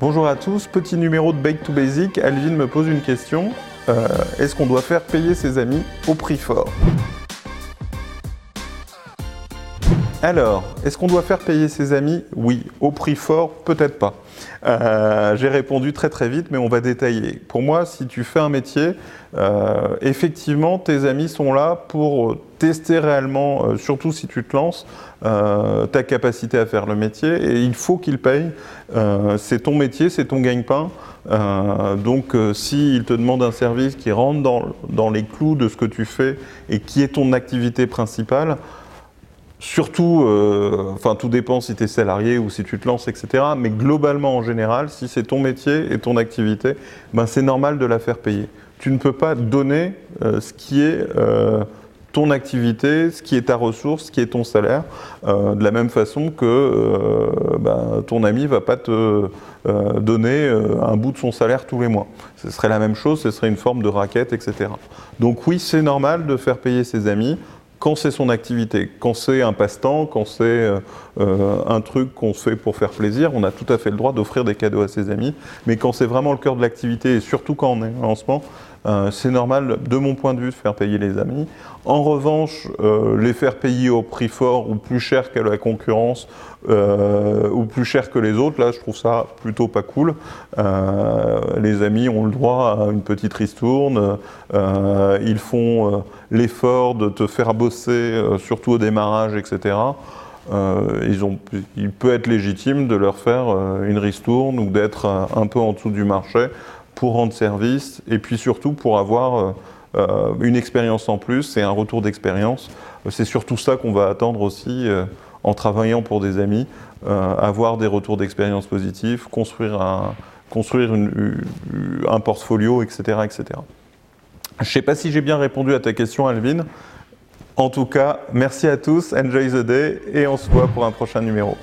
Bonjour à tous, petit numéro de Bake to Basic. Alvin me pose une question. Euh, Est-ce qu'on doit faire payer ses amis au prix fort? Alors, est-ce qu'on doit faire payer ses amis? Oui. Au prix fort, peut-être pas. Euh, J'ai répondu très très vite, mais on va détailler. Pour moi, si tu fais un métier, euh, effectivement, tes amis sont là pour tester réellement, euh, surtout si tu te lances, euh, ta capacité à faire le métier, et il faut qu'ils payent. Euh, c'est ton métier, c'est ton gagne-pain. Euh, donc, euh, s'ils te demandent un service qui rentre dans les clous de ce que tu fais et qui est ton activité principale, Surtout, euh, enfin tout dépend si tu es salarié ou si tu te lances, etc. Mais globalement, en général, si c'est ton métier et ton activité, ben c'est normal de la faire payer. Tu ne peux pas donner euh, ce qui est euh, ton activité, ce qui est ta ressource, ce qui est ton salaire, de la même façon que ben, ton ami va pas te donner un bout de son salaire tous les mois. Ce serait la même chose, ce serait une forme de raquette, etc. Donc oui, c'est normal de faire payer ses amis quand c'est son activité, quand c'est un passe-temps, quand c'est euh, euh, un truc qu'on fait pour faire plaisir, on a tout à fait le droit d'offrir des cadeaux à ses amis. Mais quand c'est vraiment le cœur de l'activité, et surtout quand on est en lancement, euh, c'est normal, de mon point de vue, de faire payer les amis. En revanche, euh, les faire payer au prix fort ou plus cher que la concurrence euh, ou plus cher que les autres, là, je trouve ça plutôt pas cool. Les amis ont le droit à une petite ristourne. ils font l'effort de te faire bosser, surtout au démarrage, etc. Il peut être légitime de leur faire une ristourne ou d'être un peu en dessous du marché pour rendre service et puis surtout pour avoir euh, euh, une expérience en plus et un retour d'expérience. C'est surtout ça qu'on va attendre aussi euh, en travaillant pour des amis, avoir des retours d'expérience positifs, construire un portfolio, etc. etc. Je ne sais pas si j'ai bien répondu à ta question, Alvin. En tout cas, merci à tous, enjoy the day et on se voit pour un prochain numéro.